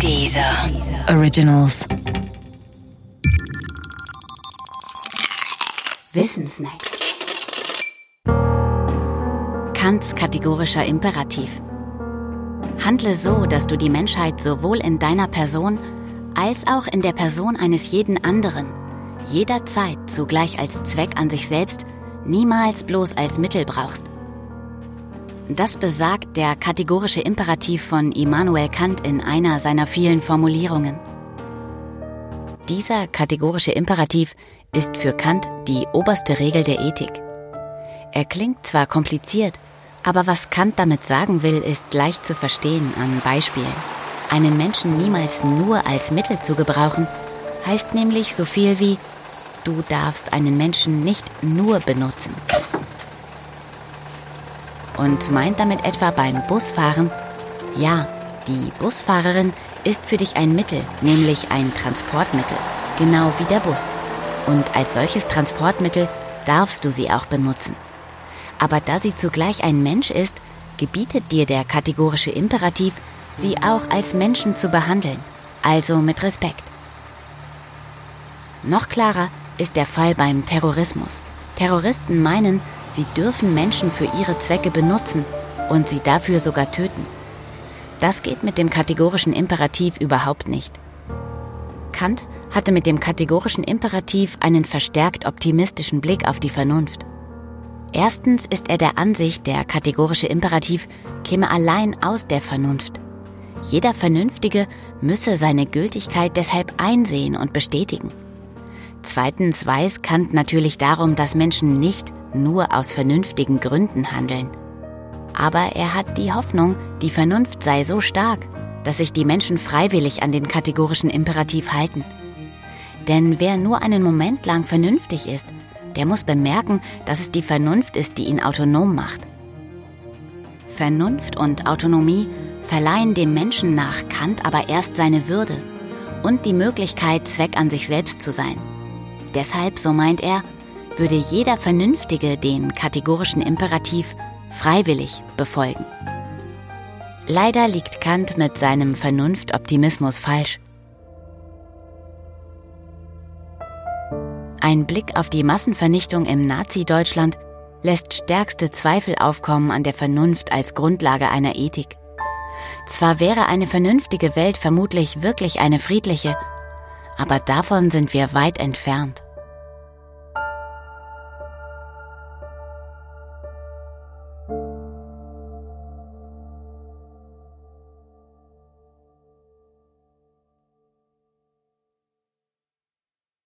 Dieser Originals. Wissensnacks. Kants kategorischer Imperativ. Handle so, dass du die Menschheit sowohl in deiner Person als auch in der Person eines jeden anderen jederzeit zugleich als Zweck an sich selbst, niemals bloß als Mittel brauchst. Das besagt der kategorische Imperativ von Immanuel Kant in einer seiner vielen Formulierungen. Dieser kategorische Imperativ ist für Kant die oberste Regel der Ethik. Er klingt zwar kompliziert, aber was Kant damit sagen will, ist leicht zu verstehen an Beispielen. Einen Menschen niemals nur als Mittel zu gebrauchen, heißt nämlich so viel wie, du darfst einen Menschen nicht nur benutzen und meint damit etwa beim Busfahren, ja, die Busfahrerin ist für dich ein Mittel, nämlich ein Transportmittel, genau wie der Bus. Und als solches Transportmittel darfst du sie auch benutzen. Aber da sie zugleich ein Mensch ist, gebietet dir der kategorische Imperativ, sie auch als Menschen zu behandeln, also mit Respekt. Noch klarer ist der Fall beim Terrorismus. Terroristen meinen, Sie dürfen Menschen für ihre Zwecke benutzen und sie dafür sogar töten. Das geht mit dem kategorischen Imperativ überhaupt nicht. Kant hatte mit dem kategorischen Imperativ einen verstärkt optimistischen Blick auf die Vernunft. Erstens ist er der Ansicht, der kategorische Imperativ käme allein aus der Vernunft. Jeder Vernünftige müsse seine Gültigkeit deshalb einsehen und bestätigen. Zweitens weiß Kant natürlich darum, dass Menschen nicht nur aus vernünftigen Gründen handeln. Aber er hat die Hoffnung, die Vernunft sei so stark, dass sich die Menschen freiwillig an den kategorischen Imperativ halten. Denn wer nur einen Moment lang vernünftig ist, der muss bemerken, dass es die Vernunft ist, die ihn autonom macht. Vernunft und Autonomie verleihen dem Menschen nach Kant aber erst seine Würde und die Möglichkeit, Zweck an sich selbst zu sein. Deshalb, so meint er, würde jeder Vernünftige den kategorischen Imperativ freiwillig befolgen. Leider liegt Kant mit seinem Vernunftoptimismus falsch. Ein Blick auf die Massenvernichtung im Nazi-Deutschland lässt stärkste Zweifel aufkommen an der Vernunft als Grundlage einer Ethik. Zwar wäre eine vernünftige Welt vermutlich wirklich eine friedliche, aber davon sind wir weit entfernt.